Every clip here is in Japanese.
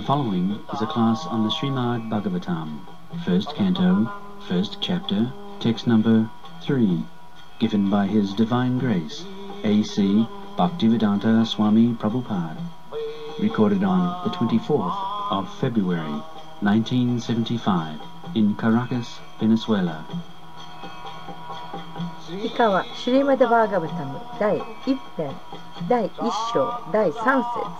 The following is a class on the Srimad Bhagavatam, first canto, first chapter, text number 3, given by His Divine Grace, A.C. Bhaktivedanta Swami Prabhupada, recorded on the 24th of February 1975 in Caracas, Venezuela. 以下はシュリーマダ・バーガバタム第1編第1章第3節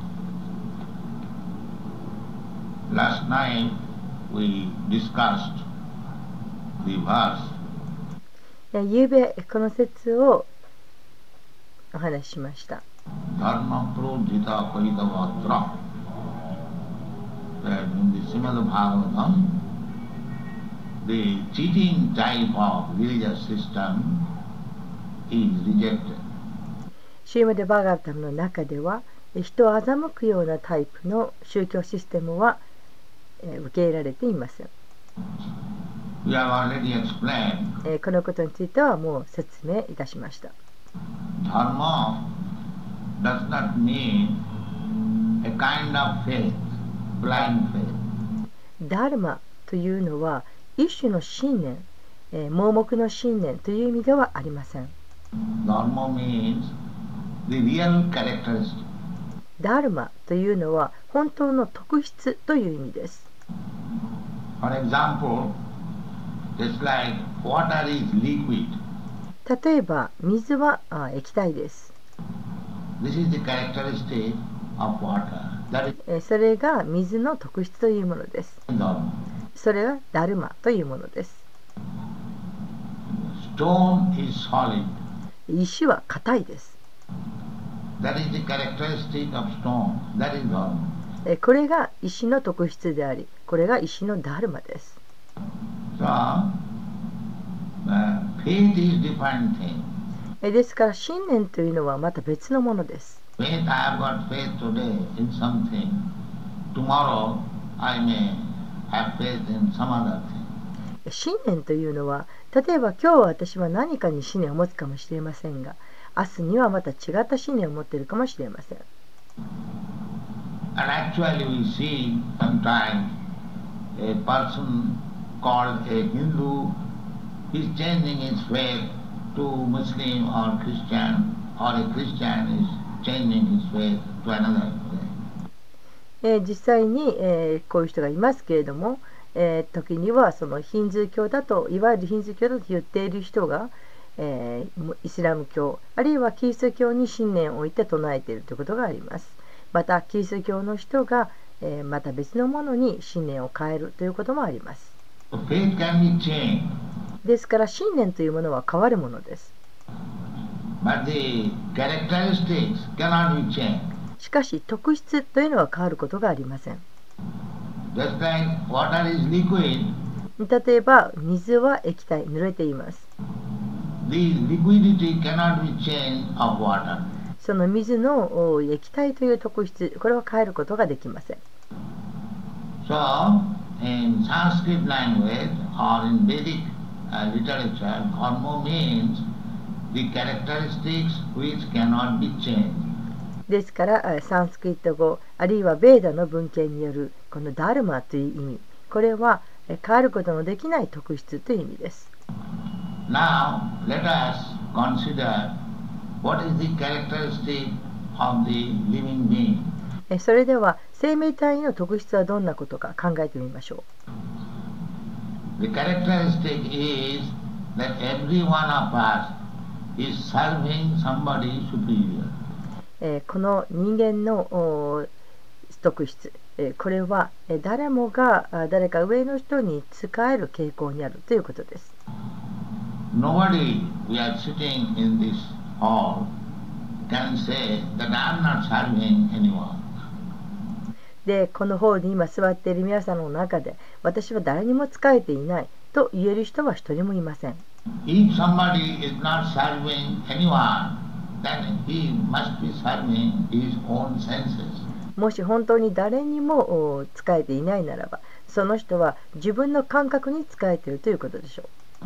Last night we discussed the verse ゆうべこの説をお話ししました Dharma Prodhita Kaitavatra that in the Srimad Bhagavatam the cheating type of religious system is rejected. シーマダ・バーガバタムの中では人を欺くようなタイプの宗教システムはえー受け入れられています。このことについてはもう説明いたしました。ダルマというのは一種の信念盲目の信念という意味ではありません。ダルマというのは本当の特質という意味です。例えば水は液体です。それが水の特質というものです。それはダルマというものです。石は硬いです。これが石の特質であり、これが石のダルマです。ですから信念というのはまた別のものです。え、新年というのは例えば今日私は何かに信念を持つかもしれませんが明日にはまた違った信念を持っているかもしれません。A person called a Hindu is changing his faith to Muslim or Christian, or a Christian is changing his faith to another えー実際に、えーこういう人がいますけれども、えー時にはそのヒンズー教だといわゆるヒンズー教だと言っている人が、えーイスラム教あるいはキリスト教に信念を置いて唱えているということがあります。またキリスト教の人が、え、また別のものに信念を変えるということもあります。ですから信念というものは変わるものです。しかし特質というのは変わることがありません。例えば水は液体、濡れています。その水の液体という特質、これは変えることができません。So, in Sanskrit language or in Vedic uh, literature, dharma means the characteristics which cannot be changed. ですからあサンスクリット語あるいはベーダの文献によるこのダルマという意味これはえ変わることのできない特質という意味です Now, let us consider what is the characteristic of the living being. えそれでは生命体の特質はどんなことか考えてみましょ The characteristic is that every one of us is serving somebody superior. う、えこの人間のお特質えこれはえ誰もがあ誰か上の人に仕える傾向にあるということです Nobody, we are sitting in this hall, can say that I am not serving anyone. でこの方に今座っている皆さんの中で私は誰にも仕えていないと言える人は一人もいません If somebody is not serving anyone, then he must be serving his own senses. もし本当に誰にも使えていないならば、その人は自分の感覚に使えているということでしょう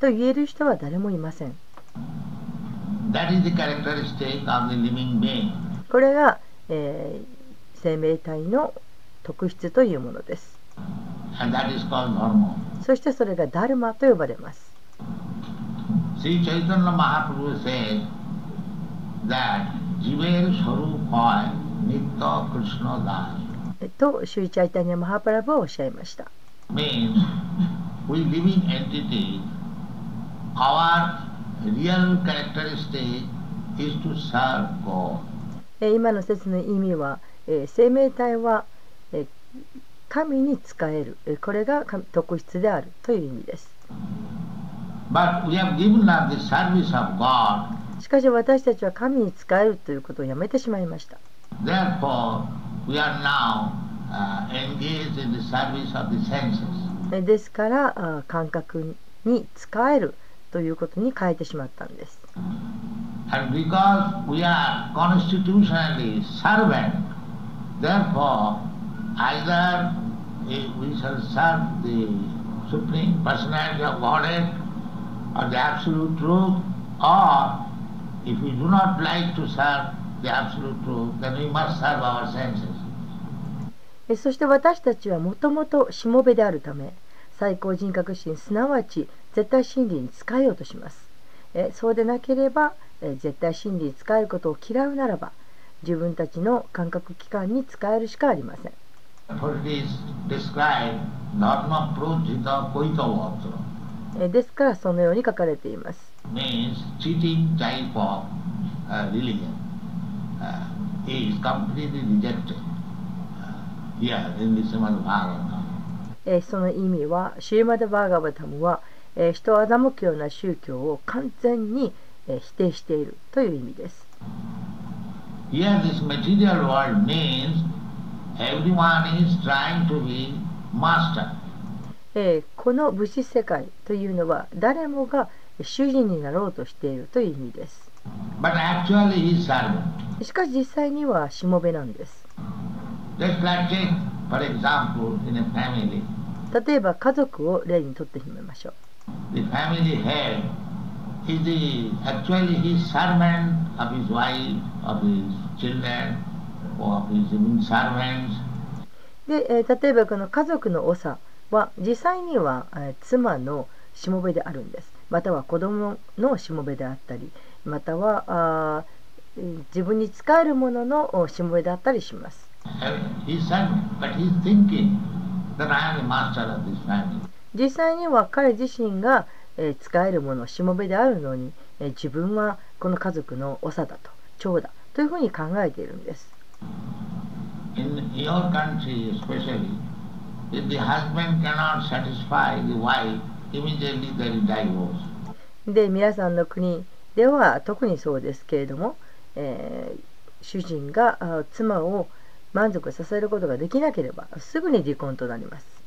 と言える人は誰もいません。これが、えー、生命体の特質というものです。そしてそれがダルマと呼ばれます。と、シュイチャイタニア・マハプラブはおっしゃいました。今の説の意味は生命体は神に使える。これが特質であるという意味です。しかし私たちは神に使えるということをやめてしまいました。ですから感覚に使える。ということに変えてしまったんです。そして私たちはもともとしもべであるため最高人格心すなわち絶対真理に使えようとします。えそうでなければえ絶対真理に使えることを嫌うならば自分たちの感覚器官に使えるしかありません。ですからそのように書かれています。ええ、その意味はシーマダ・バーガーバタムはえー、人を欺くような宗教を完全に、えー、否定しているという意味です。えー、この武士世界というのは誰もが主人になろうとしているという意味です。しかし実際にはしもべなんです。例えば家族を例にとってみましょう。The family head is the, actually his servant of his wife, of his children, or of his even servants. で、えー例えばこの家族の長は実際には、えー妻のしもべであるんです。または子供のしもべであったり、またはあ自分に使えるもののおしもべであったりします。Uh, He's servant, but he's thinking that I am the master of this family. 実際には彼自身が、えー使えるものしもべであるのに、えー自分はこの家族の長だと長だというふうに考えているんです。In your country especially, if the husband cannot satisfy the wife, immediately there is divorce. で皆さんの国では特にそうですけれども、えー主人があ妻を満足させることができなければすぐに離婚となります。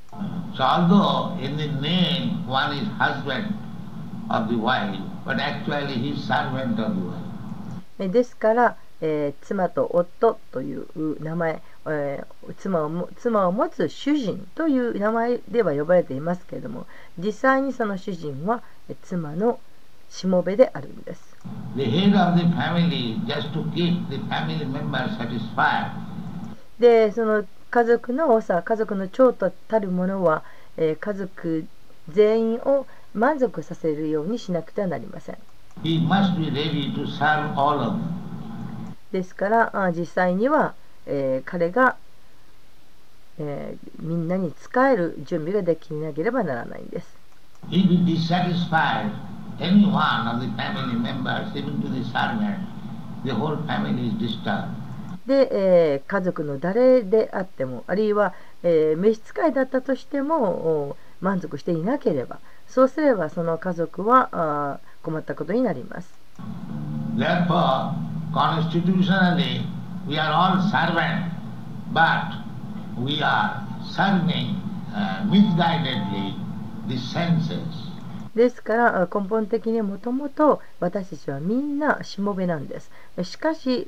So although in the name one is husband of the wife, but actually he is servant of the wife. えですから、えー妻と夫という名前、えー妻をも妻を持つ主人という名前では呼ばれていますけれども実際にその主人はえ妻のしもべであるんです。The head of the family, just to keep the family members satisfied, でその家族の多家族の長とたるものは、えー、家族全員を満足させるようにしなくてはなりません。ですからあ実際には、えー、彼が、えー、みんなに使える準備ができなければならないんです。で、えー家族の誰であってもあるいは、えー召使いだったとしてもお満足していなければそうすればその家族はあー困ったことになります。Therefore, constitutionally, we are all servants, but we are serving uh, misguidedly the senses. ですからあ根本的にもともと私たちはみんなしもべなんです。しかし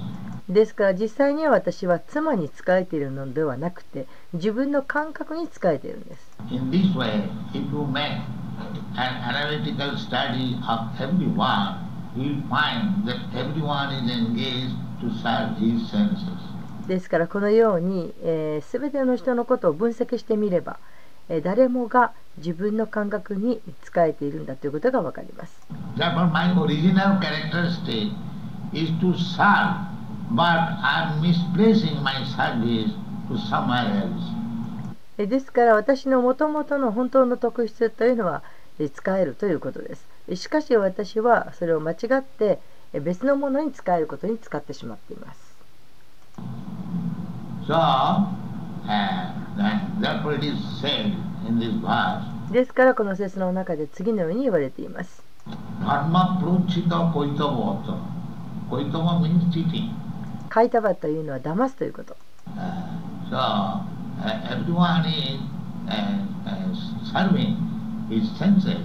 ですから実際には私は妻に仕えているのではなくて自分の感覚に仕えているんです。ですからこのように、え、全ての人のことを分析してみれば、え、誰もが自分の感覚に仕えているんだということが分かります。ですから私のもともとの本当の特質というのは使えるということです。しかし私はそれを間違って別のものに使えることに使ってしまっています。ですからこの説の中で次のように言われています。書いたばというのは騙すということ。Uh, so, uh, everyone is uh, uh, serving his senses,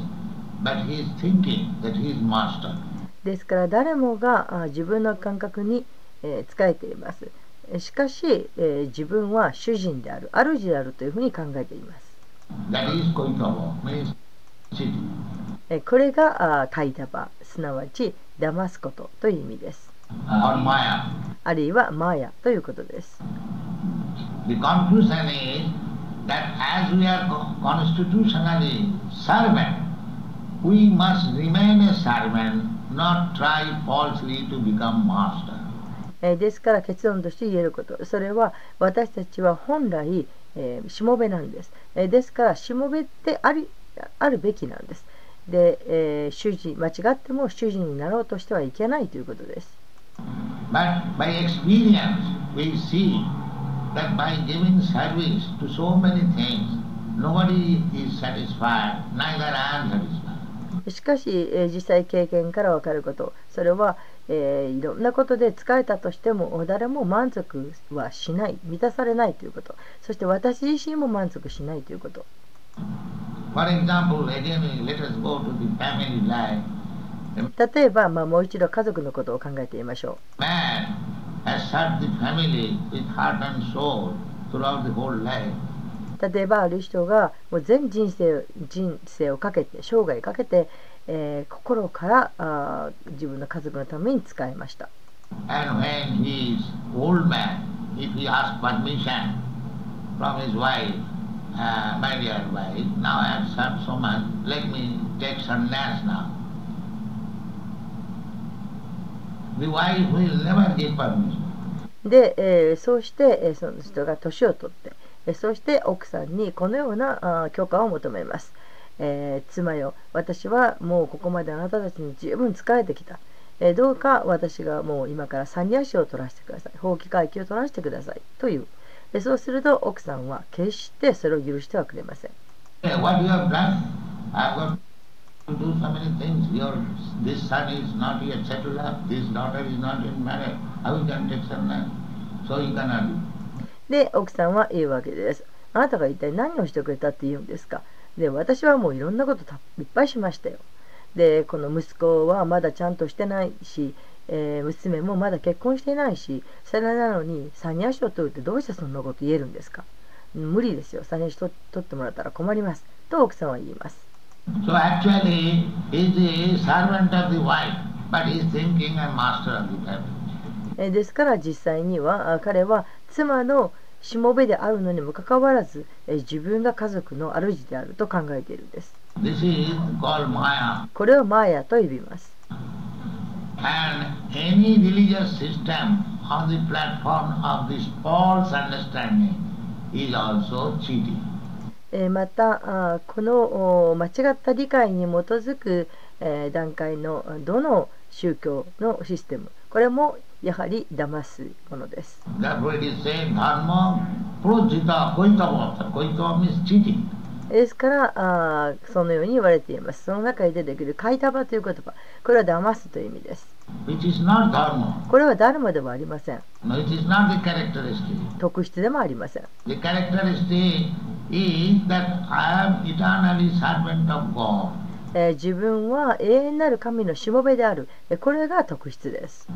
but he is thinking that he is master. ですから誰もがあ自分の感覚に、えー仕えています。えしかし、えー自分は主人である、主であるというふうに考えています。これがあカイタバ、すなわち騙すことという意味です。あるいはマヤということです。ですから結論として言えること。それは私たちは本来しもべなんです、え、ですからしもべってあ,りあるべきなんです。で、え、主人間違っても主人になろうとしてはいけないということです。But by experience, we see that by giving service to so many things, nobody is satisfied, neither I am satisfied. しかし、えー実際経験から分かることそれは、えーいろんなことで使えたとしても誰も満足はしない満たされないということそして私自身も満足しないということ For example, again, let us go to the family life. 例えば、まあ、もう一度家族のことを考えてみましょう。例えば、ある人がもう全人生,人生をかけて、生涯かけて、えー、心からあ自分の家族のために使いました。で、えーそうして、えーその人が年を取って、えーそうして奥さんにこのようなあー許可を求めます、えー妻よ私はもうここまであなたたちに十分仕えてきた、えーどうか私がもう今から三ニャシを取らせてください。放棄会期を取らせてください。という。でそうすると奥さんは決してそれを許してはくれません to do so many things. Your this son is not yet settled up. This daughter is not yet married. How you can take sannyas? So you cannot do. で奥さんは言うわけですあなたが一体何をしてくれたって言うんですか？で私はもういろんなことたいっぱいしましたよでこの息子はまだちゃんとしてないし、えー娘もまだ結婚していないしそれなのにサニャシを取るってどうしてそんなこと言えるんですか？無理ですよサニャシ取取ってもらったら困りますと奥さんは言います So actually, he is a servant of the wife, but he is thinking a master of the family. えーですから実際にはあ彼は妻のしもべであるのにもかかわらず、えー自分が家族の主であると考えているんです This is called Maya. これをマーヤと呼びます And any religious system on the platform of this false understanding is also cheating. えーまたこのお間違った理解に基づく、えー段階のあどの宗教のシステムこれもやはり騙すものです.ですからあーそのように言われています。その中に出てくる「カイタバ」という言葉これは騙すという意味ですこれはダルマでもありません。特質でもありません。自分は永遠なる神のしもべである。これが特質です。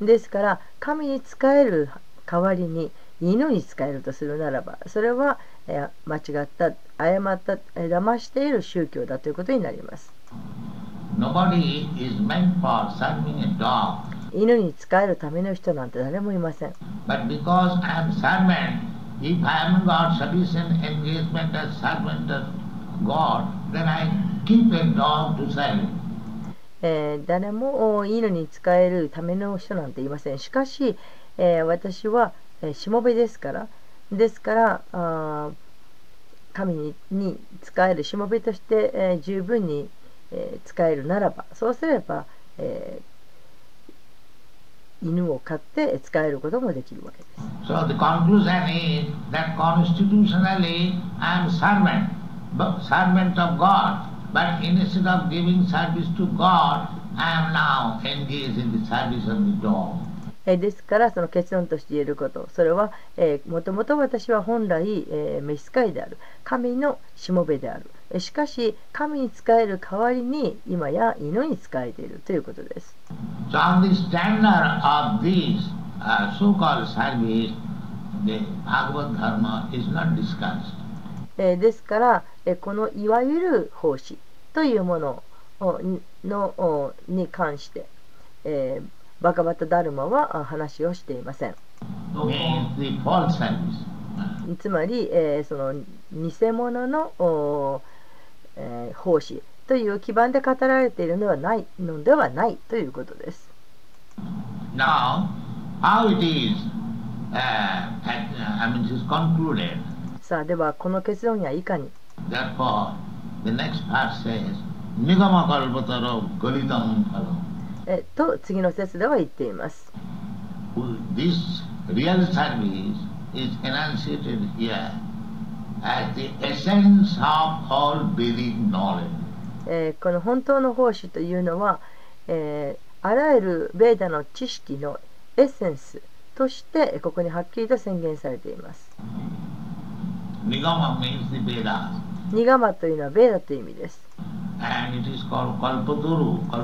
ですから、神に使える代わりに犬に使えるとするならば、それは間違った、誤った、騙している宗教だということになります。犬に仕えるための人なんて誰もいません。誰も犬に仕えるための人なんていません。しかし、えー、私はしもべですから。ですからあ神にに仕えるしもべとして、えー十分に、えー使えるならばそうすれば、えー犬を飼って使えることもできるわけです。So the conclusion is that constitutionally I am servant, servant of God. But instead of giving service to God, I am now engaged in the service of the dog. えーですからその結論として言えること。それは、えーもともと私は本来、えー召使いである。神のしもべである。えーしかし神に仕える代わりに今や犬に仕えている。ということです。So on the standard of this uh, so-called service, the Bhagavad Dharma is not discussed. えーですから、えーこのいわゆる奉仕というもののおに関して、えーバカバタダルマは話をしていません。つまり、えー、その偽物の、えー、奉仕という基盤で語られているのではない,のではないということです。さあ、では、この結論はいかに？えと次の説では言っています。この本当の奉仕というのは、えー、あらゆるベーダの知識のエッセンスとしてここにはっきりと宣言されています。ニガマというのはベーダという意味です。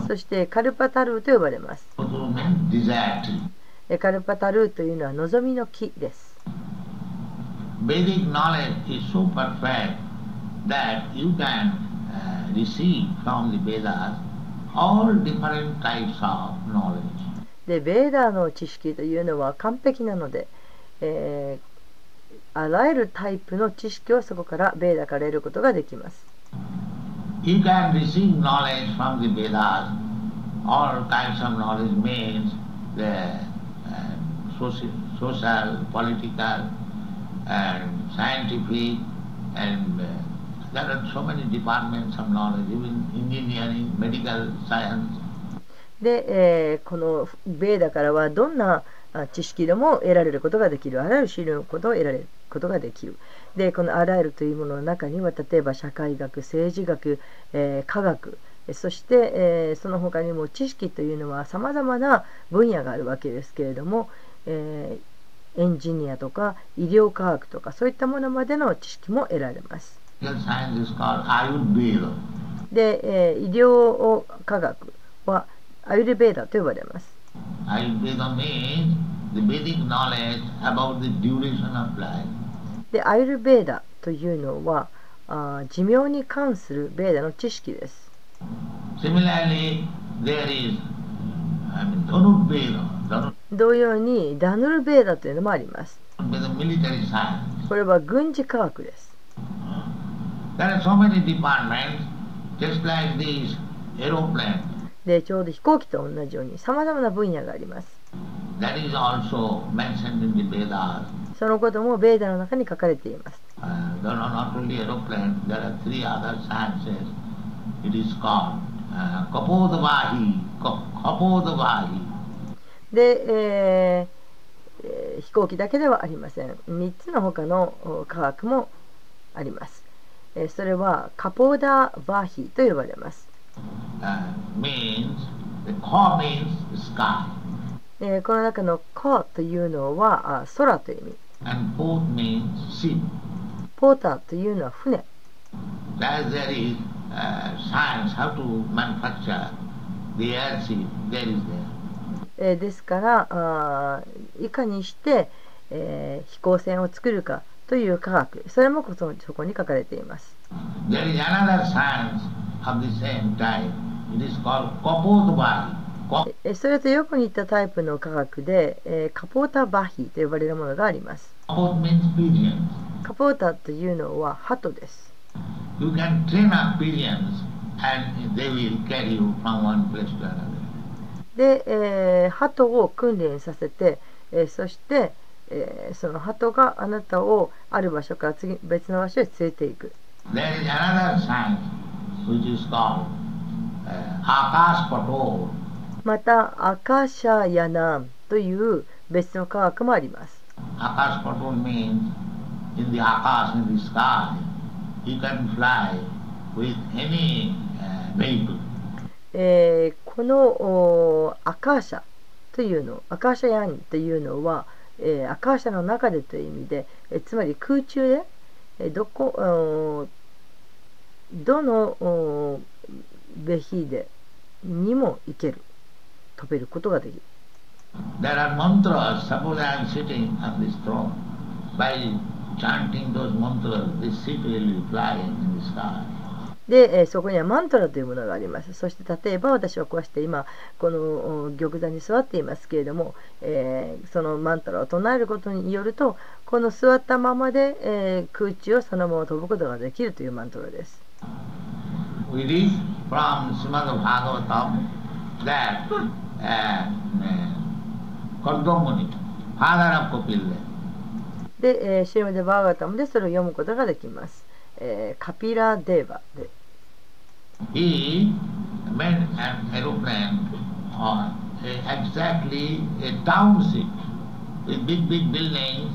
そしてカルパタルーと呼ばれます。カルパタルーというのは望みの木です。で、ベーダーの知識というのは完璧なので、あらゆるタイプの知識をそこからベーダーから得ることができます。You can receive knowledge from the Vedas. All kinds of knowledge means the uh, social, social, political, and scientific, and uh, there are so many departments of knowledge, even engineering, medical science. で、えーこのベーダからはどんなあ知識でも得られることができるあらゆる知ることを得られることができるでこのあらゆるというものの中には例えば社会学政治学、えー科学えそして、えーその他にも知識というのはさまざまな分野があるわけですけれども、えーエンジニアとか医療科学とかそういったものまでの知識も得られます。で、えー医療科学はアユルベーダと呼ばれます。Ayurveda means the Vedic knowledge about the duration of life. で、アユルベーダというのはあー寿命に関するベーダの知識です。Similarly, there is, I mean, Dhanurveda. Dhanurveda 同様にダヌルベーダというのもあります。これは軍事科学です。There are so many departments, just like this aeroplane. でちょうど飛行機と同じようにさまざまな分野があります。そのこともベーダの中に書かれています。で、えー、飛行機だけではありません。3つの他の科学もあります。それはカポーダ・バーヒと呼ばれます。Uh, means, the Ka means sky, えーこの中のコというのはあ空という意味。and Pot means ship. ポーターというのは船。As there is uh, science how to manufacture the airship, there is there. えーですからあーいかにして、えー飛行船を作るかという科学それもそこに書かれています。There is another science それとよく似たタイプの科学で、え、カポータバヒと呼ばれるものがあります。カポータというのはハトです。鳩、えー、を訓練させて、え、そして、えー、その鳩があなたをある場所から次別の場所へ連れていく。また、アカシャヤナムという別の科学もあります。アカシャヤナムというアカシャヤナムというアカシャヤナムというアカシャヤナムというアカシャヤナムというアカシアカシャというのアカシャヤンというのは、えー、アカシャの中でという意味で、えー、つまり空中で、えー、どこ、えーどのおベヒでにも行ける、飛べることができる。There are mantras. Suppose I am sitting on this throne. By chanting those mantras, this ship will be flying in the sky. で、えーそこにはマントラというものがあります。そして例えば私はこうして今このお玉座に座っていますけれども、えーそのマントラを唱えることによるとこの座ったままで、えー空中をそのまま飛ぶことができるというマントラです。We read from Srimad Bhagavatam that uh, uh, Kardamuni, father of Kapila, で、えーシーマデ・バーガタムでそれを読むことができます。えーカピラ・デーバで he made an aeroplane on a, exactly a township with big, big buildings,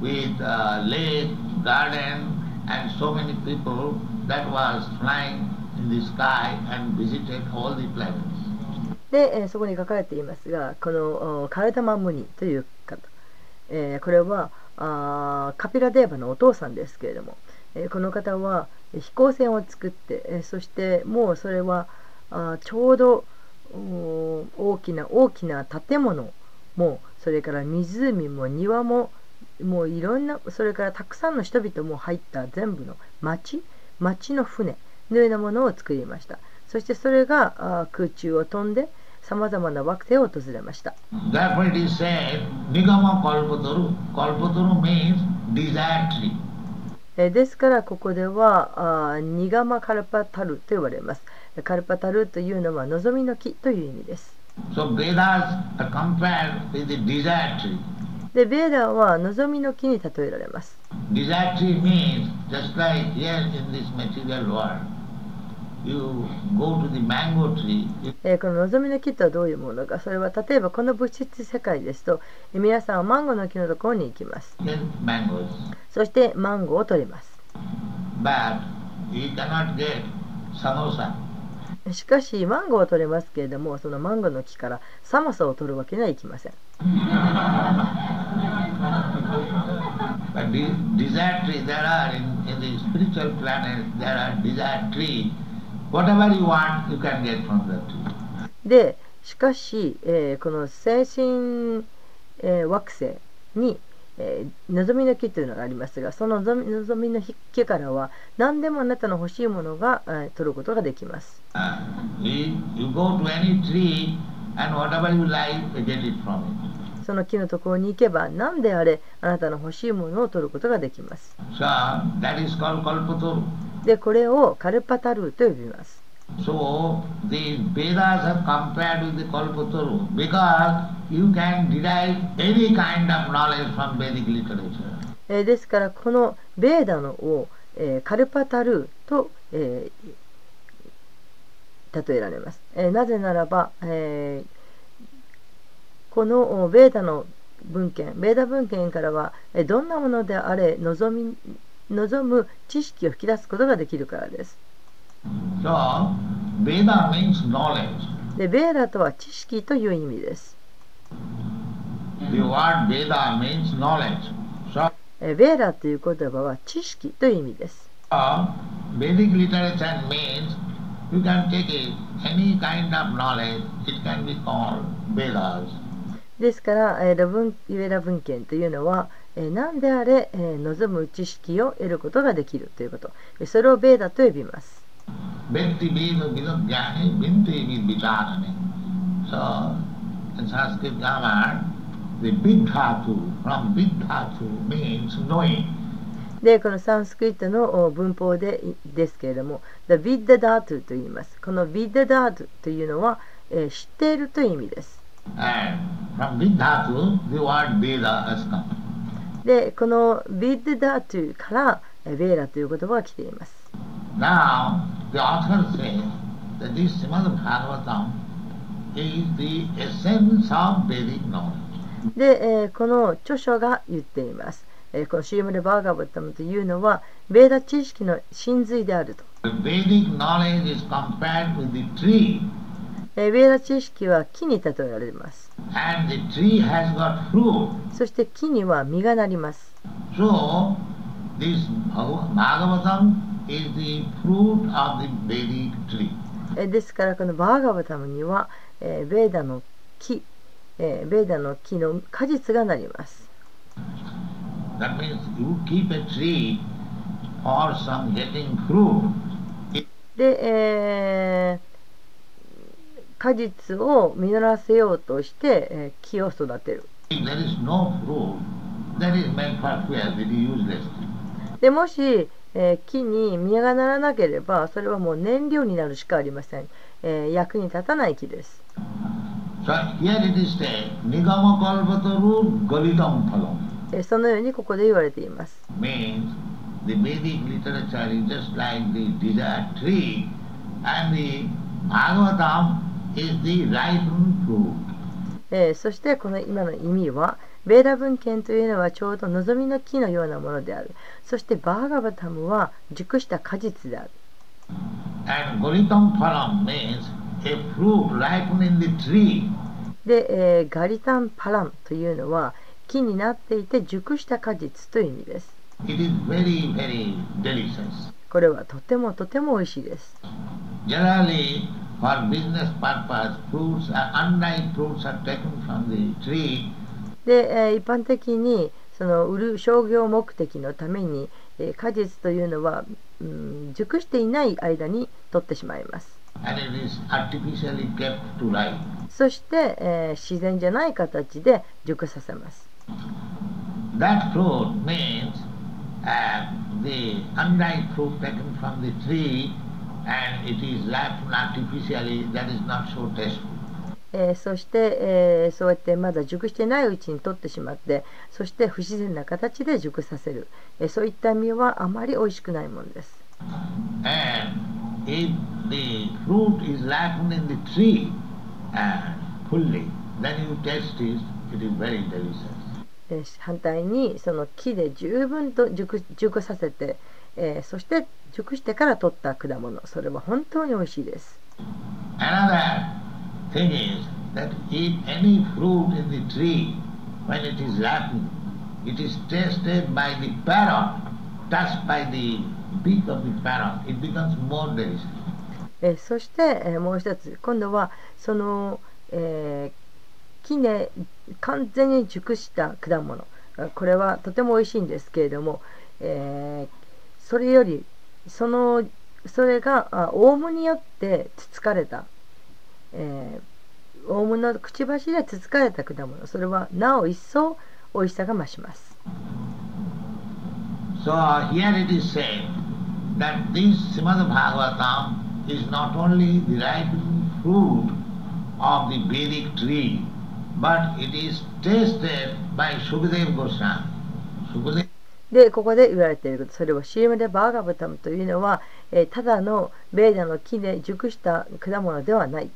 with uh, lake, garden, and so many people that was flying in the sky and visited all the planets. で、えーそこに書かれていますがこのカルダマムニという方、えーこれはあカピラデーバのお父さんですけれども、えーこの方は飛行船を作って、えーそしてもうそれはあちょうど大きな大きな建物もそれから湖も庭ももういろんなそれからたくさんの人々も入った全部の町？町の船のようなものを作りましたそしてそれが空中を飛んでさまざまな惑星を訪れました。Therefore it is said, Nigama Kalpataru. Kalpataru means desire tree. えーですからここではニガマカルパタルと呼ばれます。カルパタルというのは望みの木という意味です。So Vedas are compared with the desire tree. で、ベーダーは望みの木に例えられます。この望みの木とはどういうものか、それは例えばこの物質世界ですと、皆さんはマンゴーの木のところに行きます。そしてマンゴーを取ります。しかしマンゴーは取れますけれどもそのマンゴーの木から寒さを取るわけにはいきません。でしかしこの精神惑星にえー望みの木というのがありますがその望みの木からは何でもあなたの欲しいものが、えー取ることができます。Uh. その木のところに行けば何であれあなたの欲しいものを取ることができます。So that is called Kalpataru. でこれをカルパタルーと呼びます。So the Vedas have compared with the Kalpataru because you can derive any kind of knowledge from Vedic literature. えーですからこのベーダのを、えーカルパタルと、えー例えられます、えーなぜならば、えーこのベーダの文献ベーダ文献からは、えーどんなものであれ望み望む知識を引き出すことができるからです。ベーダとは知識という意味です。ベーダという言葉は知識という意味です。ですから、ベーダ文献というのはなんであれ望む知識を得ることができるということ。それをベーダと呼びます。Bhakti Veda Vidajnani Binti Vicharani. So in Sanskrit grammar, the Vidhatu from Vidhatu means knowing. で、このサンスクリットのお文法でいですけれども、The Vidya Dhatu と言います。この Vidya Dhatu というのは、えー知っているという意味です。Veda. で、この Vidya Dhatu から、えーベーダという言葉が来ています。Now, the author says that this Srimad Bhagavatam is the essence of Vedic knowledge. で、えーこの著書が言っています。えーこのシームレ・バーガバタムというのは、ベーダ知識の真髄であると。The Vedic knowledge is compared with the tree, えーベーダ知識は木に例えられます。and the tree has got fruit. そして木には実がなります。So, this Bhagav- Bhagavatam ですからこのバーガーバタムには、えー、ベーダの木、えー、ベーダの木の果実がなります。で、えー、果実を実らせようとして、えー、木を育てる。でもし、えー、木に実がならなければそれはもう燃料になるしかありません、えー、役に立たない木です。そのようにここで言われています。そしてこの今の意味はベーダ文献というのはちょうど望みの木のようなものである。そしてバーガバタムは熟した果実である。で、えー、ガリタンパランというのは木になっていて熟した果実という意味です。これはとてもとても美味しいです。Generally, for business purpose, unlike fruits are taken from the tree. で、えー一般的にその売る商業目的のために、えー果実というのは、うん、熟していない間に取ってしまいます ripe. そして、えー自然じゃない形で熟させます That fruit means uh, the unripe fruit taken from the tree and it is ripened artificially, that is not so tasteful. えーそして、えーそうやってまだ熟してないうちに取ってしまってそして不自然な形で熟させる、えーそういった実はあまり美味しくないものです。Tree uh, 反対にその木で十分と熟熟させて、えーそして熟してから取った果物。それは本当に美味しいです。Another thing is that if any fruit in the tree, when it is ripened, it is tasted by the parrot, touched by the beak of the parrot, it becomes more delicious. えそして、えーもう一つ今度はその、えー木根完全に熟した果物これはとても美味しいんですけれども、えーそれよりそのそれがあオウムによってつつかれた、えーオウムのくちばしでつつかれた果物それはなお一層美味しさが増します。So here it is said that this Srimad Bhagavatam is not only the ripening fruit of the Vedic tree, but it is tasted by Sukadeva Goswami. でここで言われていることそれはシーマデ・バーガブタムというのは、えーただのベーダの木で熟した果物ではない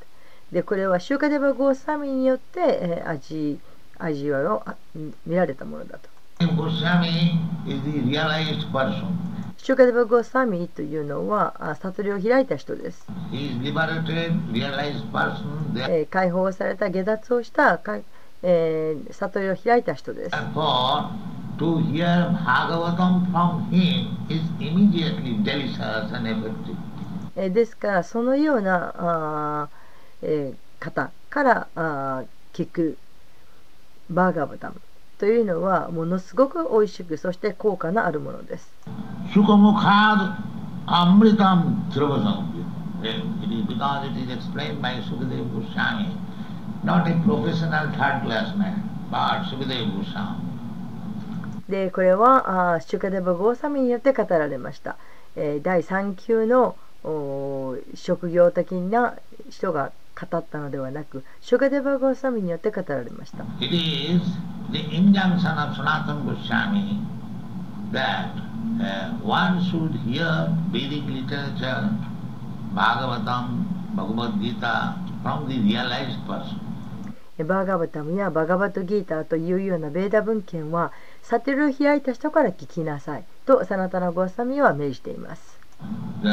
でこれは集荷デバゴーサミによって、えー、味,味わいを見られたものだと。シュカデバゴーサミというのは悟りを開いた人です。えー、解放された下脱をしたか、えー、悟りを開いた人です。えー、ですから、そのようなあえー、方からあ聞くバーガーブダムというのはものすごく美味しくそして効果のあるものです。でこれはあシュカデバ・ゴーサミによって語られました。えー、第3級の職業的な人が語ったのではなくシュカデバ・ゴーサミによって語られました。It is the injunction of Sanatana Goswami that uh, one should hear Vedic literature, Bhagavatam, Bhagavad Gita from the realized person. バーガバタムやバガバトギーターというようなベーダ文献はサテルを開いた人から聞きなさいとサナタナゴーサミは命じています。The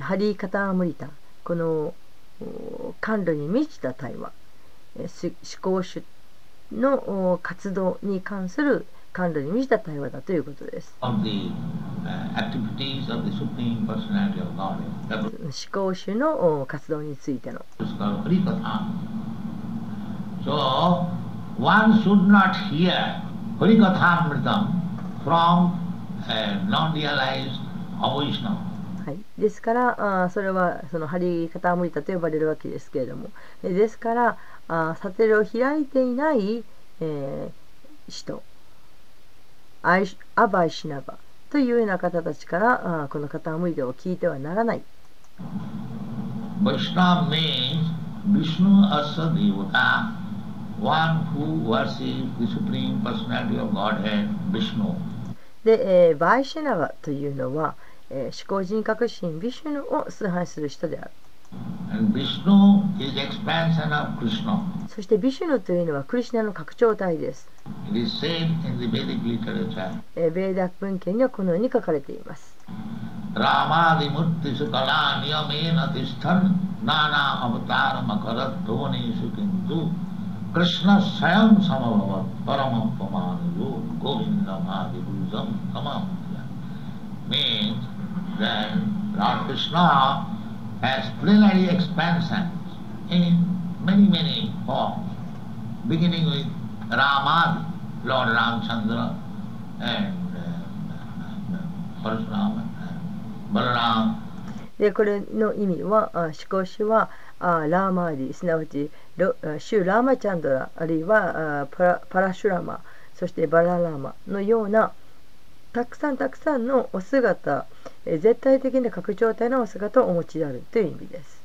ハリー・カター・モリタンこの感度に満ちた対話。思考主の活動に関する感度に満ちた対話だということです。思考主の活動についてのそう。one should not hear ハリー・カター・モリタン from a non-realized a v o i s h n a はい、ですからあーそれはそのハリー・カタームリタと呼ばれるわけですけれども。でですからあーサテルを開いていない、えー人。アイシアバイシナバというような方たちからあーこのカタームリタを聞いてはならない。Vaishnava means Vishnu Asa Devata, one who worships the Supreme Personality of Godhead, Vishnu. で、えーバイシナバというのは、えー、至高人格神、ビシュヌを崇拝する人である。そしてビシュヌというのはクリシュナの拡張体です。ヴェーディック文献にはこのように書かれています。 rāmādi-mūrtiṣu kalā-niyamena tiṣṭhan nānāvatāram akarod bhuvaneṣu kintuクリシナサヤムサマババパラマパマゴンダマディブザムマ that Lord Krishna has plenary expansions in many many forms beginning with Ramadi, Lord Ramchandra and Parashuram, and Balaram でこれの意味は思考主はあラーマーディすなわちロあシュラーマチャンドラあるいはあパラパラシュラマそしてバララーマのようなたくさんたくさんのお姿絶対的な拡張体のお姿をお持ちであるという意味です。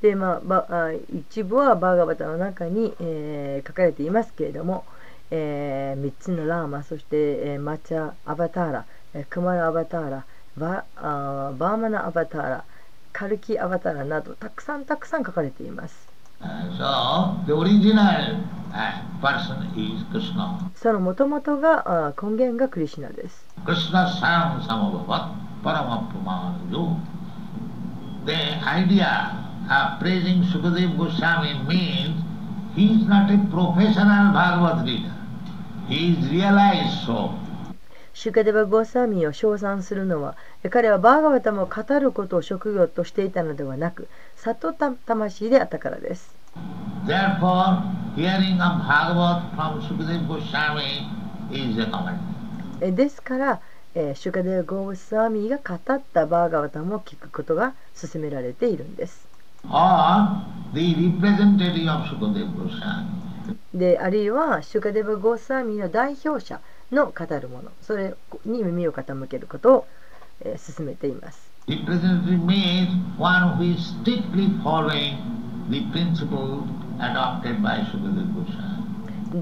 でまあ、一部はバーガバタの中に、えー、書かれていますけれども、えー、3つのラーマそして、えー、マチャアバターラクマラアバターラ,バーマナアバターラ、カルキアバターラなどたくさんたくさん書かれています。Uh, so, the original uh, person is Krishna. その元々があー根源がクリシュナです。Krishna Sam Samabhavat Paramapamayo. The idea of praising Sukadev Goswami means he is not a professional Bhagavad reader. He is realized so. シュカデバ・ゴーサーミーを称賛するのはえ彼はバーガバタムを語ることを職業としていたのではなく悟った魂であったからです。ですから、えーシュカデバ・ゴーサーミーが語ったバーガバタムを聞くことが勧められているんです。であるいはシュカデバ・ゴーサーミーの代表者の語るものそれに耳を傾けることを、え、進めています。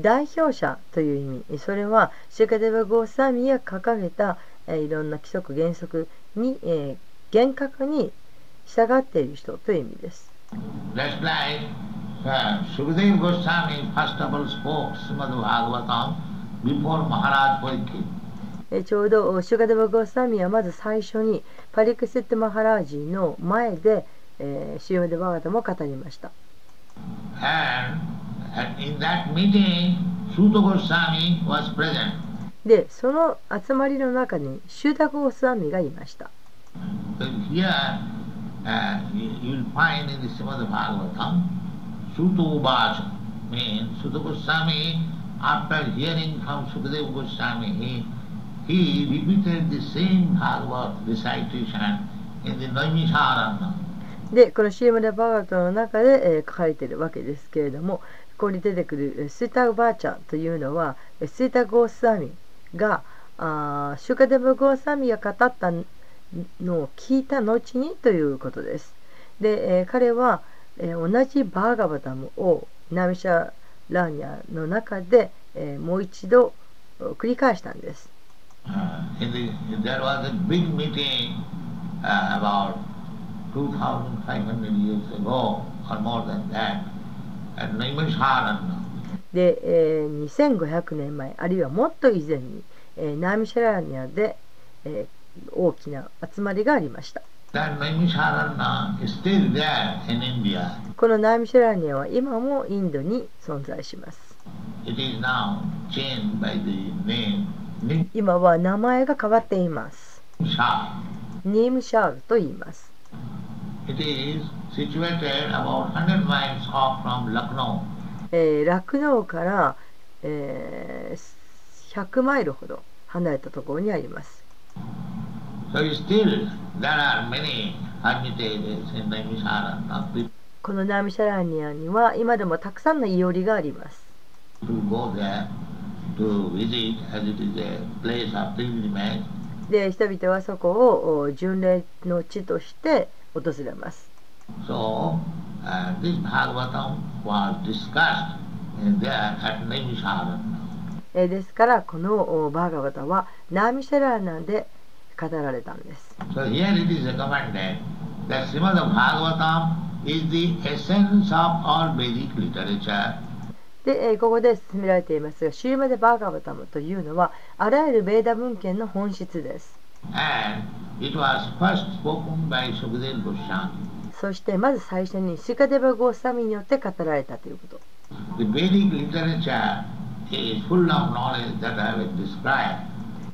代表者という意味それはシュカデバ・ゴーサミが掲げた、え、いろんな規則原則に、え、厳格に従っている人という意味です。Just like, uh, ちょうどシュカデバ・ゴーサーミーはまず最初にパリクセット・マハラージーの前で、えー、シヨデ・バガタも語りました。And, and in that meeting, Suta Goswami was present. でその集まりの中にシューダ・ゴーサーミーがいました。So here で、このシエムでバーガートの中で、えー、書いているわけですけれども、ここに出てくるスイタグバーチャというのは、スイタグゴースサミが、あシュカデブゴーサミが語ったのを聞いた後にということです。で、えー、彼は、えー、同じバーガバタムをナミシャラーニャの中で、えー、もう一度繰り返したんです。で、えー、2500年前あるいはもっと以前に、えー、ナイミシャーラニャで、えー、大きな集まりがありました。このナイミシャーラニャは今もインドに存在します。今は名前が変わっています。ニームシャールと言います。ラクノーから、えー、100マイルほど離れたところにあります。このナーミシャラーニアには今でもたくさんのイオリがあります。で人々はそこを巡礼の地として訪れます。So, ですからこのバーガータはナーミシャラーナで語られたんです。で、え、ここで進められていますが、シューマでバーガーバタムというのは、あらゆるベーダ文献の本質です。And it was first spoken by そして、まず最初にシカデバゴサミによって語られたということ。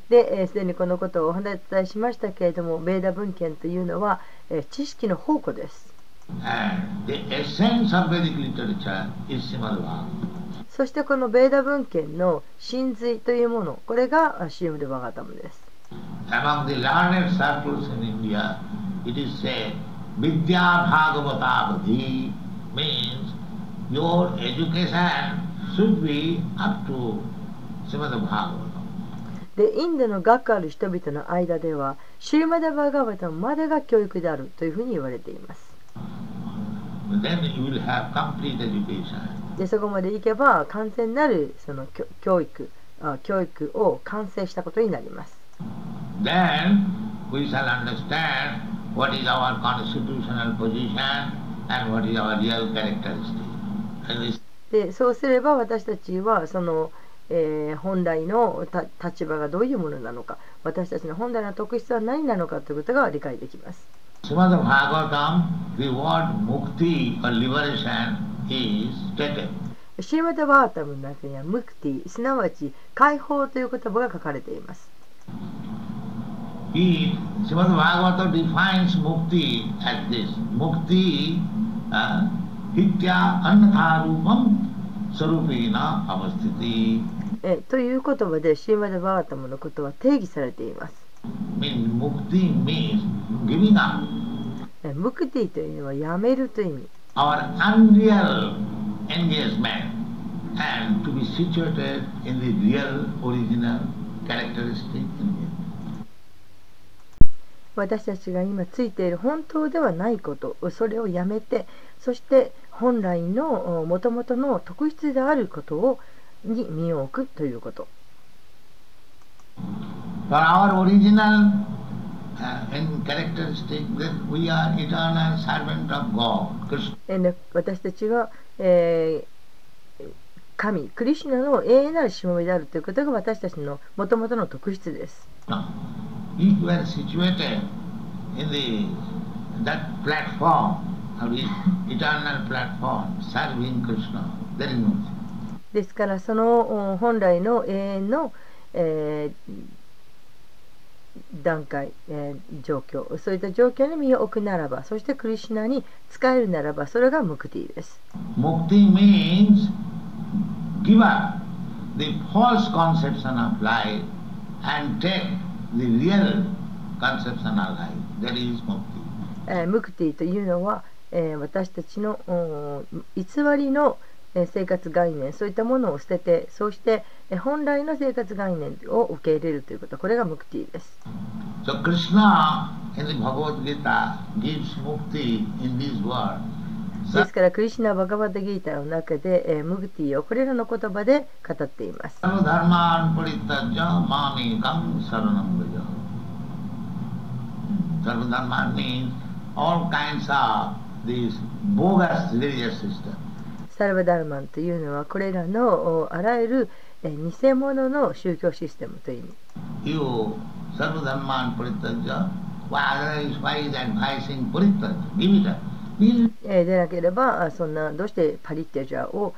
で、えーすでにこのことをお話ししましたけれどもベーダ文献というのは、えー知識の宝庫です.そしてこのベーダ文献の真髄というものこれがあシームデ・バガタムです Among the learned circles in India, it is said, Vidya Bhagavata Vadhi means your education should be up to Srimad Bhagavatam. で、インドの学ある人々の間では、シルマダ・バーガーバとマでが教育であるというふうに言われています。で、そこまで行けば、完全なるその教育、教育を完成したことになります。で、そうすれば私たちはその、えー、本来の立場がどういうものなのか私たちの本来の特質は何なのかということが理解できます。シーマダ・バータムの中にはムクティすなわち解放という言葉が書かれています。シマダ・バーガータム defines クティ as this: ムクティ、ヒッティア・アンナタ・ルーパン・サルフィーナ・アマスティティ。えという言葉で神話でバータムのことは定義されています。クティ。というのはやめるという意味。私たちが今ついている本当ではないことそれをやめてそして本来のもともとの特質であることをに身を置くということ。私たちが、えー、神、クリシナの永遠なるしもみであるということが私たちのもともとの特質です。ですからそのお本来の永遠の、えー段階、えー状況そういった状況に身を置くならばそしてクリシュナに使えるならばそれがムクティです Mukti means give up the false conception of life and take the real conception of life. That is mukti. えームクティというのは、えー私たちのお偽りの生活概念そういったものを捨ててそうして本来の生活概念を受け入れるということこれがムクティです。ですからクリシナ・バガバダ・ギータの中でムクティをこれらの言葉で語っています。サルバダルマンというのはこれらのあらゆる偽物の宗教システムという意味。でなければそんなどうしてパリッテジャを、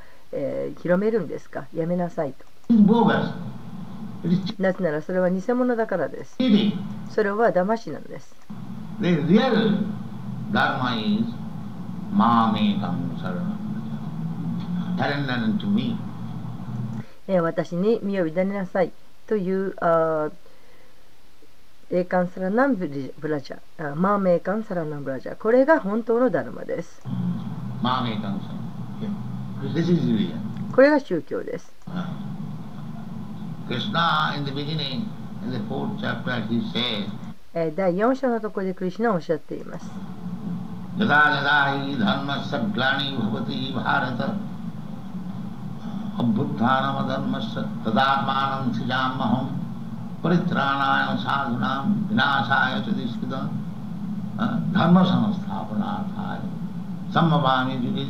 広めるんですか？やめなさいと。なぜならそれは偽物だからです。それは騙しなんです。The real Dharma 私に身を委ねなさいというあ霊感サラナンブラジャマーメイカンサラナンブラジャこれが本当の？ダルマですマーメイカンサこれが宗教です、第4章の？ところでクリシナはおっしゃっています。यदा यदा हि अभ्युत्थानमधर्मस्य तदात्मानं सृजाम्यहं परित्राणाय साधूनां विनाशाय च दुष्कृतं धर्मसंस्थापनार्थाय सम्भवामि युगे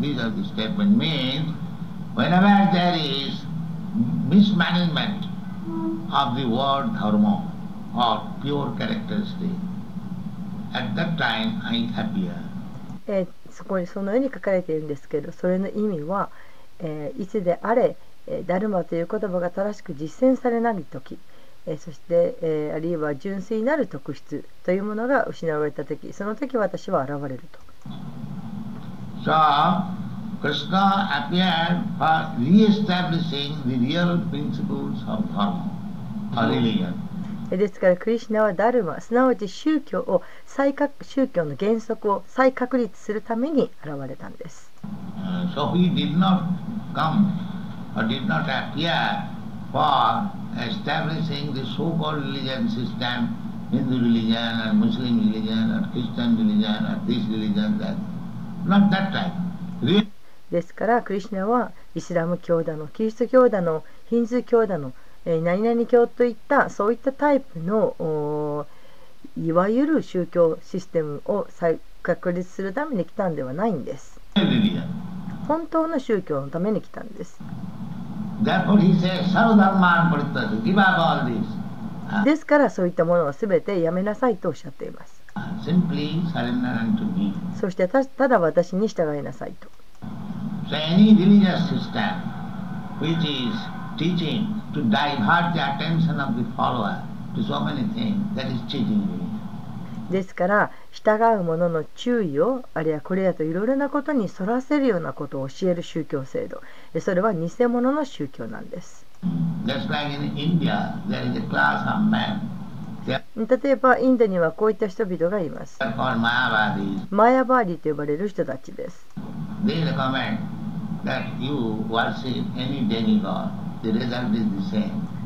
these are the statement means whenever there is mismanagement of the word dharma or pure characteristic at that time I appear. えーそこにそのように書かれているんですけどそれの意味は、 えーいつであれ、えーダルマという言葉が正しく実践されない時、えーそして、えーあるいは純粋なる特質というものが失われた時その時私は現れると So Krishna appeared for re-establishing the real principles of dharma or religion. えーですからクリシュナはダルマすなわち宗教を再確宗教の原則を再確立するために現れたんです。ですから、クリシナはイスラム教だの、キリスト教だの、ヒンズー教だの、何々教といったそういったタイプのいわゆる宗教システムを再確立するために来たんではないんです。本当の宗教のために来たんです。ですからそういったものを全てやめなさいとおっしゃっています。そしてた,だ私に従いなさいと。ですから従う者の注意をあるいはこれやといろいろなことに反らせるようなことを教える宗教制度。それは偽物の宗教なんです。例えばインドにはこういった人々がいます。マヤバーディと呼ばれる人たちです。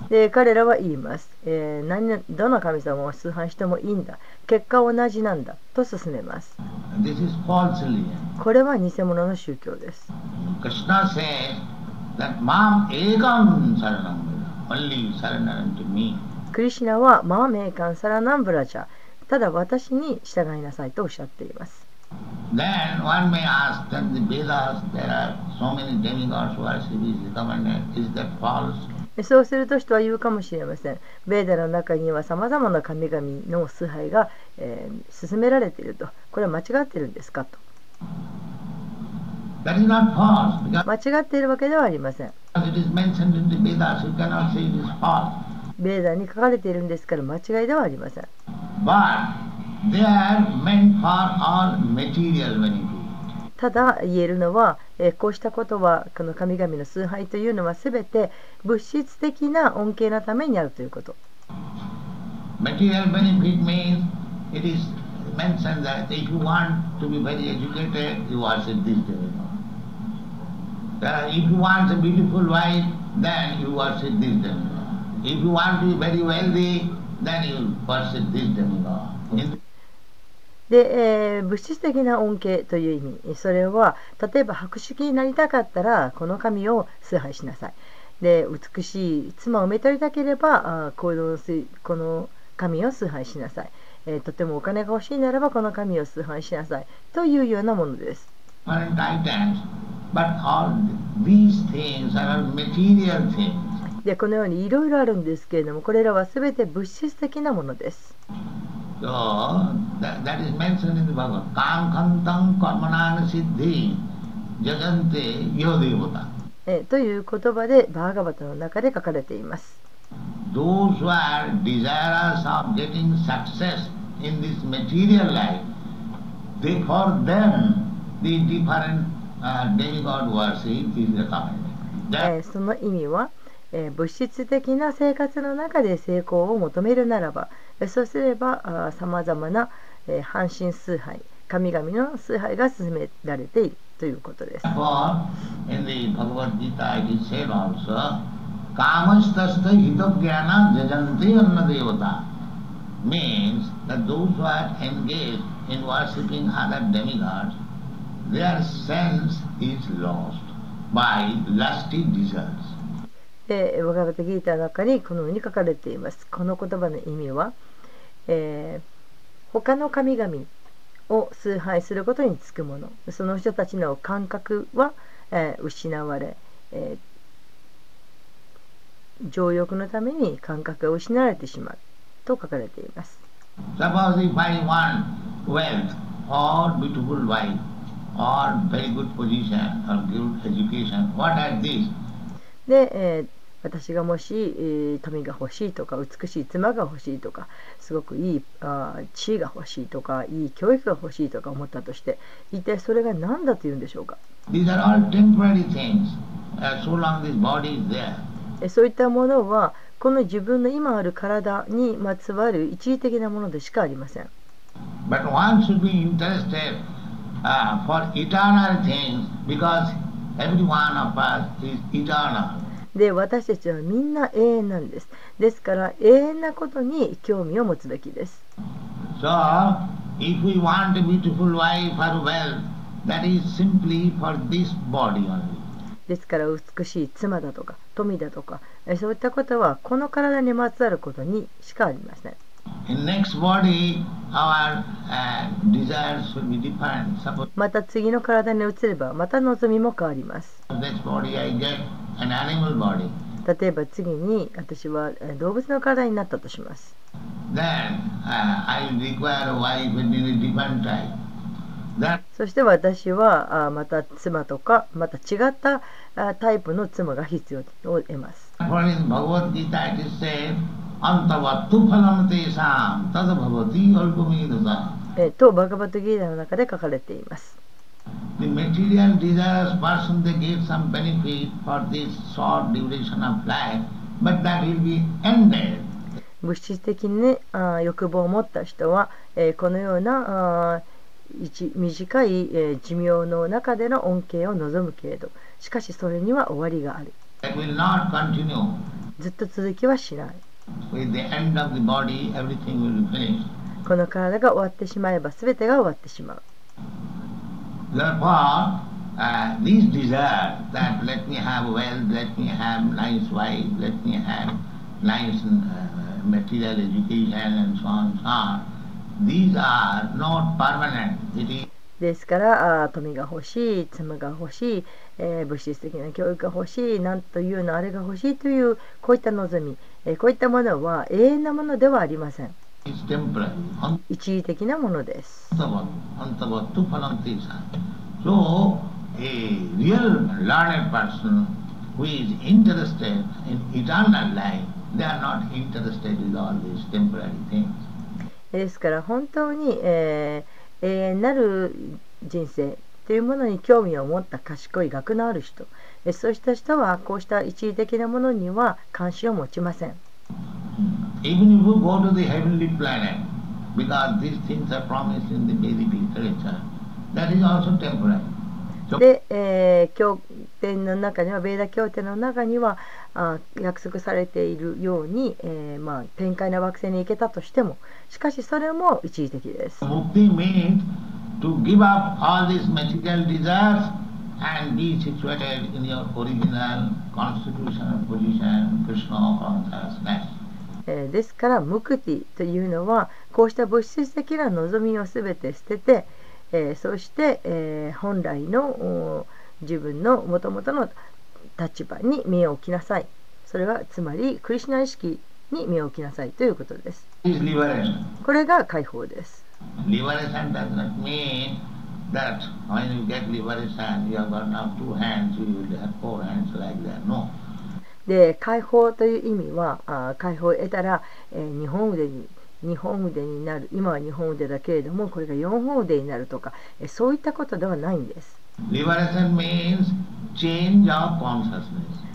で彼らは言います、えー何。どの神様を崇拝してもいいんだ。結果同じなんだ。と進めます。これは偽物の宗教です。クリシナはマーメイカンサラナンブラジャ。ただ私に従いなさいとおっしゃっています。そうすると人は言うかもしれません。ベーダの中には様々な神々の崇拝が、え、進められていると。これは間違っているんですかと。間違っているわけではありません。ベーダに書かれているんですから間違いではありません。ただ言えるのは、えこうしたことはこの神々の崇拝というのは全て物質的な恩恵のためにあるということ。Material benefit means it is mentioned that if you want to be very educated, you worship this demigod. Uh, if you want a beautiful wife, then you worship this demigod. If you want to be very wealthy, then you worship this demigod. で、えー物質的な恩恵という意味。それは例えば博識になりたかったらこの神を崇拝しなさい。で美しい妻を埋め取りたければあこのこの神を崇拝しなさい、えーとてもお金が欲しいならばこの神を崇拝しなさい。というようなものです。でこのようにいろいろあるんですけれどもこれらはすべて物質的なものです。という言葉でバーガーバッタの中で書かれています。その意味はえ、物質的な生活の中で成功を求めるならばそうすればさまざまな、え、半身崇拝神々の崇拝が進められているということです。で、バガバタギータの中にこのように書かれています。この言葉の意味は、えー他の神々を崇拝することにつくもの、その人たちの感覚は、えー失われ、えー情欲のために感覚が失われてしまうと書かれています。Suppose if I want wealth or beautiful wife or very good position or good education, what are these? で、えー私がもし、えー富が欲しいとか美しい妻が欲しいとかすごくいいあー地位が欲しいとかいい教育が欲しいとか思ったとして一体それが何だというんでしょうか These are all temporary things. Uh, so long this body is there. えそういったものはこの自分の今ある体にまつわる一時的なものでしかありません But one should be interested uh, for eternal things because every one of us is eternal. で私たちはみんな永遠なんです。ですから永遠なことに興味を持つべきです。So, if we want a beautiful wife or wealth, that is simply for this body only. ですから美しい妻だとか富だとかえそういったことはこの体にまつわることにしかありませんまた次の体に移ればまた望みも変わります。例えば次に私は動物の体になったとします。そして私はまた妻とかまた違ったタイプの妻が必要を得ます。あん。たは、えっと、バカバトギーダの中で書かれています。物質的に欲望を持った人は、えー、このような一短い、えー、寿命の中での恩恵を望むけれどしかしそれには終わりがある。ずっと続きはしない。この体が終わってしまえば全てが終わってしまう。ですから、富が欲しい、妻が欲しい、え、物質的な教育が欲しい、なんというのあれが欲しいという、こういった望み。え、こういったものは永遠なものではありません。一時的なものです。ですから本当に、えー、永遠なる人生というものに興味を持った賢い学のある人そうした人はこうした一時的なものには関心を持ちません。で、えー、経典の中には、ベーダ経典の中にはあ約束されているように、えーまあ、天界な惑星に行けたとしても、しかしそれも一時的です。ですから、ムクティというのは、こうした物質的な望みをすべて捨てて、そして、本来の自分のもともとの立場に身を置きなさい。それはつまり、クリシナ意識に身を置きなさいということです。これが解放です。That when you get liberation, you have got now two hands, you will have four hands like that. No. で解放という意味はあー解放を得たら、えー、二本腕に二本腕になる今は二本腕だけれどもこれが四本腕になるとか、えーそういったことではないんです Liberation means change of consciousness.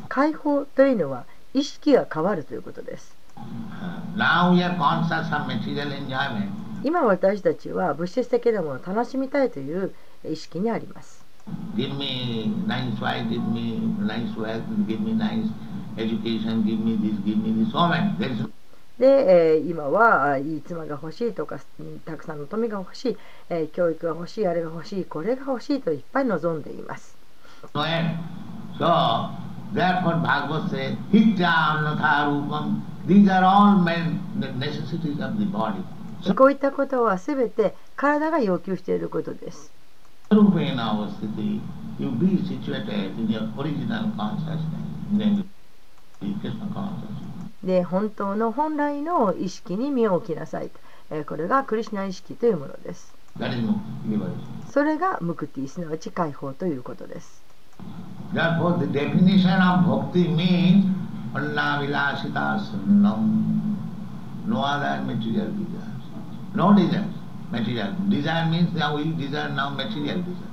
解放というのは意識が変わるということです Uh, Now we are conscious of material enjoyment. 今私たちは物質的なものを楽しみたいという意識にあります。で、えー、今はいい妻が欲しいとかたくさんの富が欲しい、えー、教育が欲しいあれが欲しいこれが欲しいといっぱい望んでいます。So, こういったことはすべて体が要求していることです。で、本当の本来の意識に身を置きなさい。これがクリシナ意識というものです。それがムクティ、すなわち解放ということです。No other material. No desire, material. Desire means now we desire now material desire.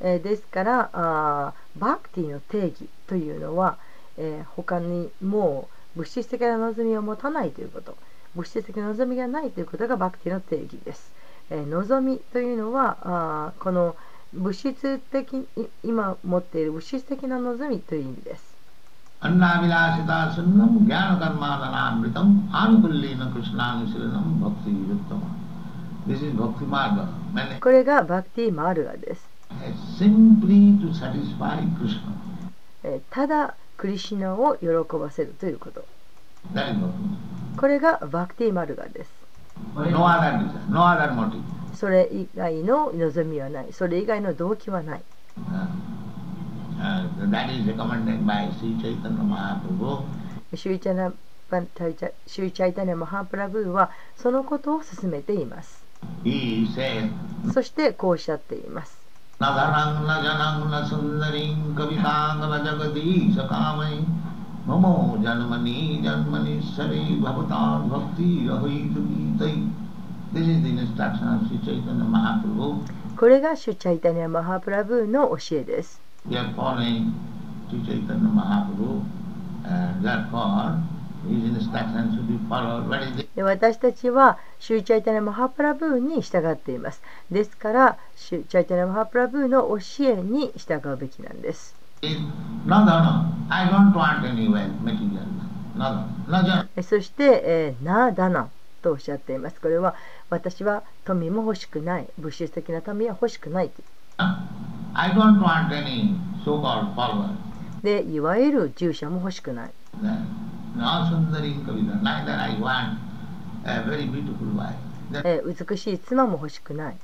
えですからあバクティの定義というのは、えー他にもう物質的な望みを持たないということ物質的な望みがないということがバクティの定義です、えー望みというのはあこの物質的今持っている物質的な望みという意味ですअन्नाभिलाषिता सुन्नम ज्ञान कर्मादनामृतम आनुकुल्येन कृष्णानुशीलनम भक्ति युक्तम This is Bhakti Marga. Meaning, これがバクティマールガです、 simply to satisfy Krishna. えーただクリシナを喜ばせるということ That is Bhakti. これがバクティマルガです No other desire, no other motive. それ以外の望みはないそれ以外の動機はない Uh, that is recommended by Sri Chaitanya Mahaprabhu. シューチャナシュイチャイタネ・マハプラブーはそのことを進めています。Said, そしてこうおっしゃっています。なだがなじゃが。ゃいたい。This is the instruction of これがシュチャイタネ・マハプラブーの教えです。で私たちは、シューチャイタネ・マハプラブーに従っています。ですから、シューチャイタネ・マハプラブーの教えに従うべきなんです。そして、えー、ナーダナとおっしゃっています。これは、私は富も欲しくない、物質的な富は欲しくないと。で、いわゆる従者も欲しくない。美しい妻も欲しくない。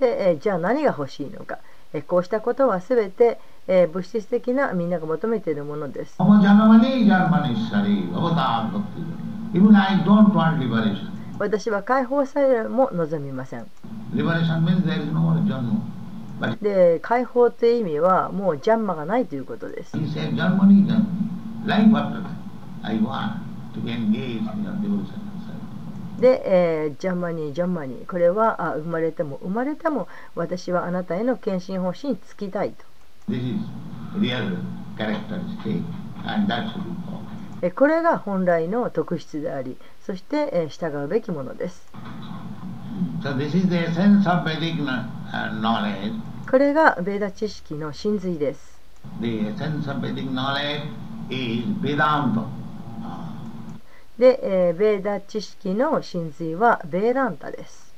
でえじゃあ何が欲しいのか。えこうしたことはすべてえ物質的なみんなが求めているものです。私は解放されも望みません。で、解放という意味はもうジャンマがないということです。で、えー、ジャンマに、ジャンマに、これはあ生まれても生まれても私はあなたへの献身方針につきたいと。これが本来の特質であり、そして、えー、従うべきものです。これがベーダ知識の真髄です。で、えー、ベーダ知識の真髄はベーランです。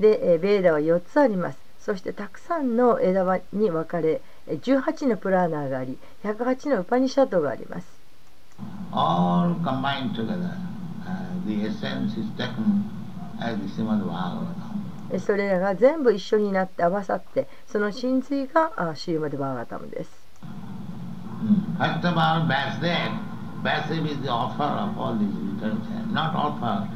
で、えー、ベーダは4つあります。そしてたくさんの枝葉に分かれえー18のプラーナーがあり108のウパニシャトがあります All combined together. Uh, the essence is taken as the Srimad Bhagavatam. えーそれらが全部一緒になって合わさってその真髄があシーマデバーガタムです Hmm. First of all, Vasudev. Vasudev is the author of all this literature. Not author.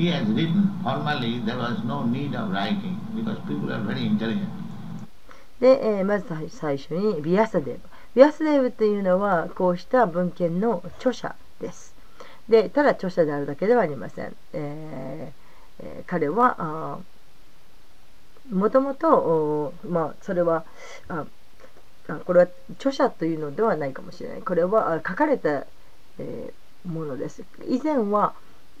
He has written. Formally, there was no need of writing because people are very intelligent. で、えーまず最初にビアサデブビアサデブというのはこうした文献の著者ですでただ著者であるだけではありません、えーえー彼はもともとまあそれはああこれは著者というのではないかもしれないこれは書かれた、えーものです以前は、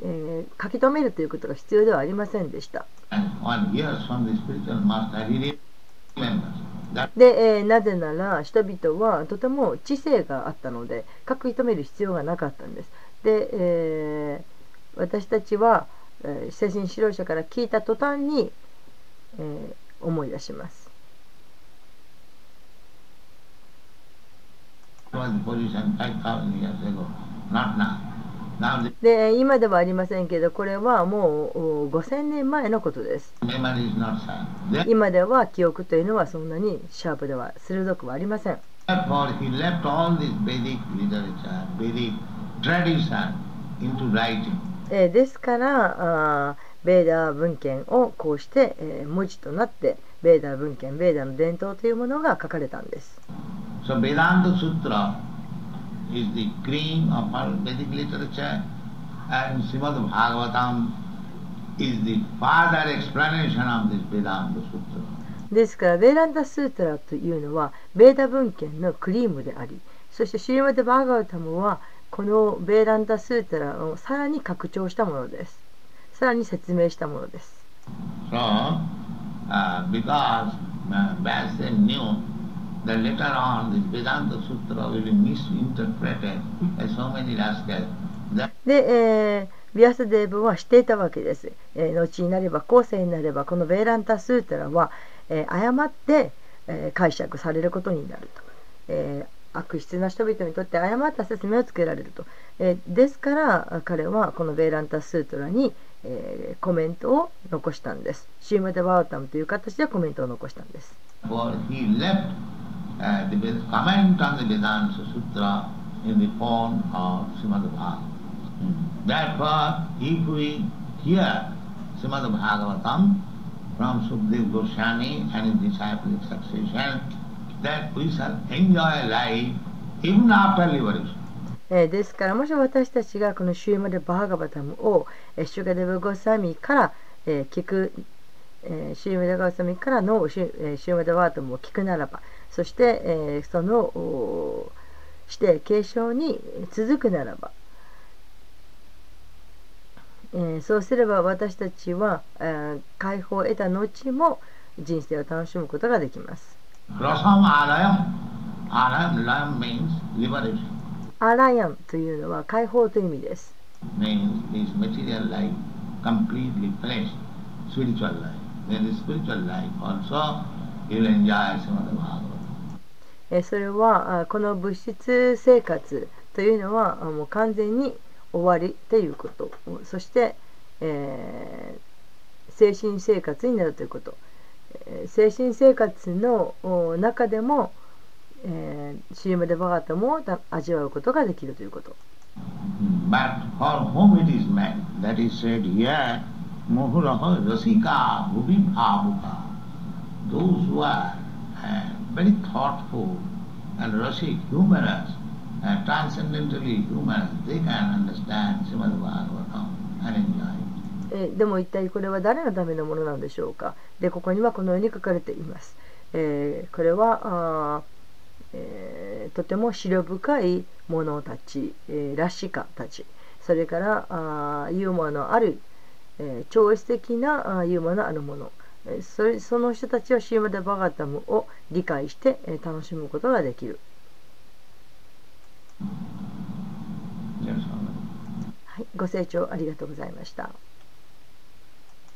えー書き留めるということが必要ではありませんでしたで、えーなぜなら人々はとても知性があったので書き留める必要がなかったんです。で、えー私たちは、えー精神指導者から聞いた途端に、えー思い出します。was the position 5,000 years ago, not now. で？今ではありませんけどこれはもうお5000年前のことです。今では記憶というのはそんなにシャープでは鋭くはありません。ですからベーダー文献をこうして、えー文字となってベーダー文献ベーダーの伝統というものが書かれたんです。So is the cream of all Vedic literature and Srimad Bhagavatam is the further explanation of this Vedanta Sutra. ですからベーランダスートラというのはベーダ文献のクリームでありそしてシリマデ・バーガータムはこのベーランダスータラをさらに拡張したものですさらに説明したものです So, uh, because uh, that later on this Vedanta Sutra will be misinterpreted by so many rascals, that で、えービアスデーブはしていたわけです、えー後になれば後世になればこのベーランタスータラは、えー誤って、えー解釈されることになると、えー悪質な人々にとって誤った説明をつけられると、えーですからあ彼はこのベーランタスートラに、えーコメントを残したんです。シーマデ・バータムという形でコメントを残したんです。For he left uh, the comment on the Vedanta Sutra in the form of Srimad Bhagavatam. Therefore, if we hear Srimad Bhagavatam from Sukdev Goswami and his disciplic succession, that we shall enjoy life even after liberation. えーですからもし私たちがこのシューマデ・バーガバタムを、えーシュガデブ・ゴサミから、えー聞く、えーシューマデ・ゴサミからのシュ,、えーシューマデ・バータムを聞くならばそして、えーそのお指定継承に続くならば、えーそうすれば私たちは、えー解放を得た後も人生を楽しむことができます。アラヤンというのは解放という意味です。means this material life completely finished, spiritual life. Then the spiritual life also you will enjoy Srimad Bhagavatam. えそれはこの物質生活というのはもう完全に終わりということ。そして、えー精神生活になるということ、えー精神生活のお中でも、えー、シーマデバガタムをた味わうことができるということ。But for whom it is meant, that is said here, Mohuraha Rasika Bhuvi Bhavuka. Those who are uh, very thoughtful and rasik, humorous, uh, transcendentally humorous, they can understand Srimad Bhagavatam and enjoy it. えーでも一体これは誰のためのものなんでしょうかでここにはこのように書かれています、えーこれはあ、えーとても思慮深い者たち、えーラシカたちそれからあーユーモアのある、えー超越的なあーユーモアのあるものそれその人たちはシーマデ・バガタムを理解して、えー楽しむことができる.はい、ご清聴ありがとうございました。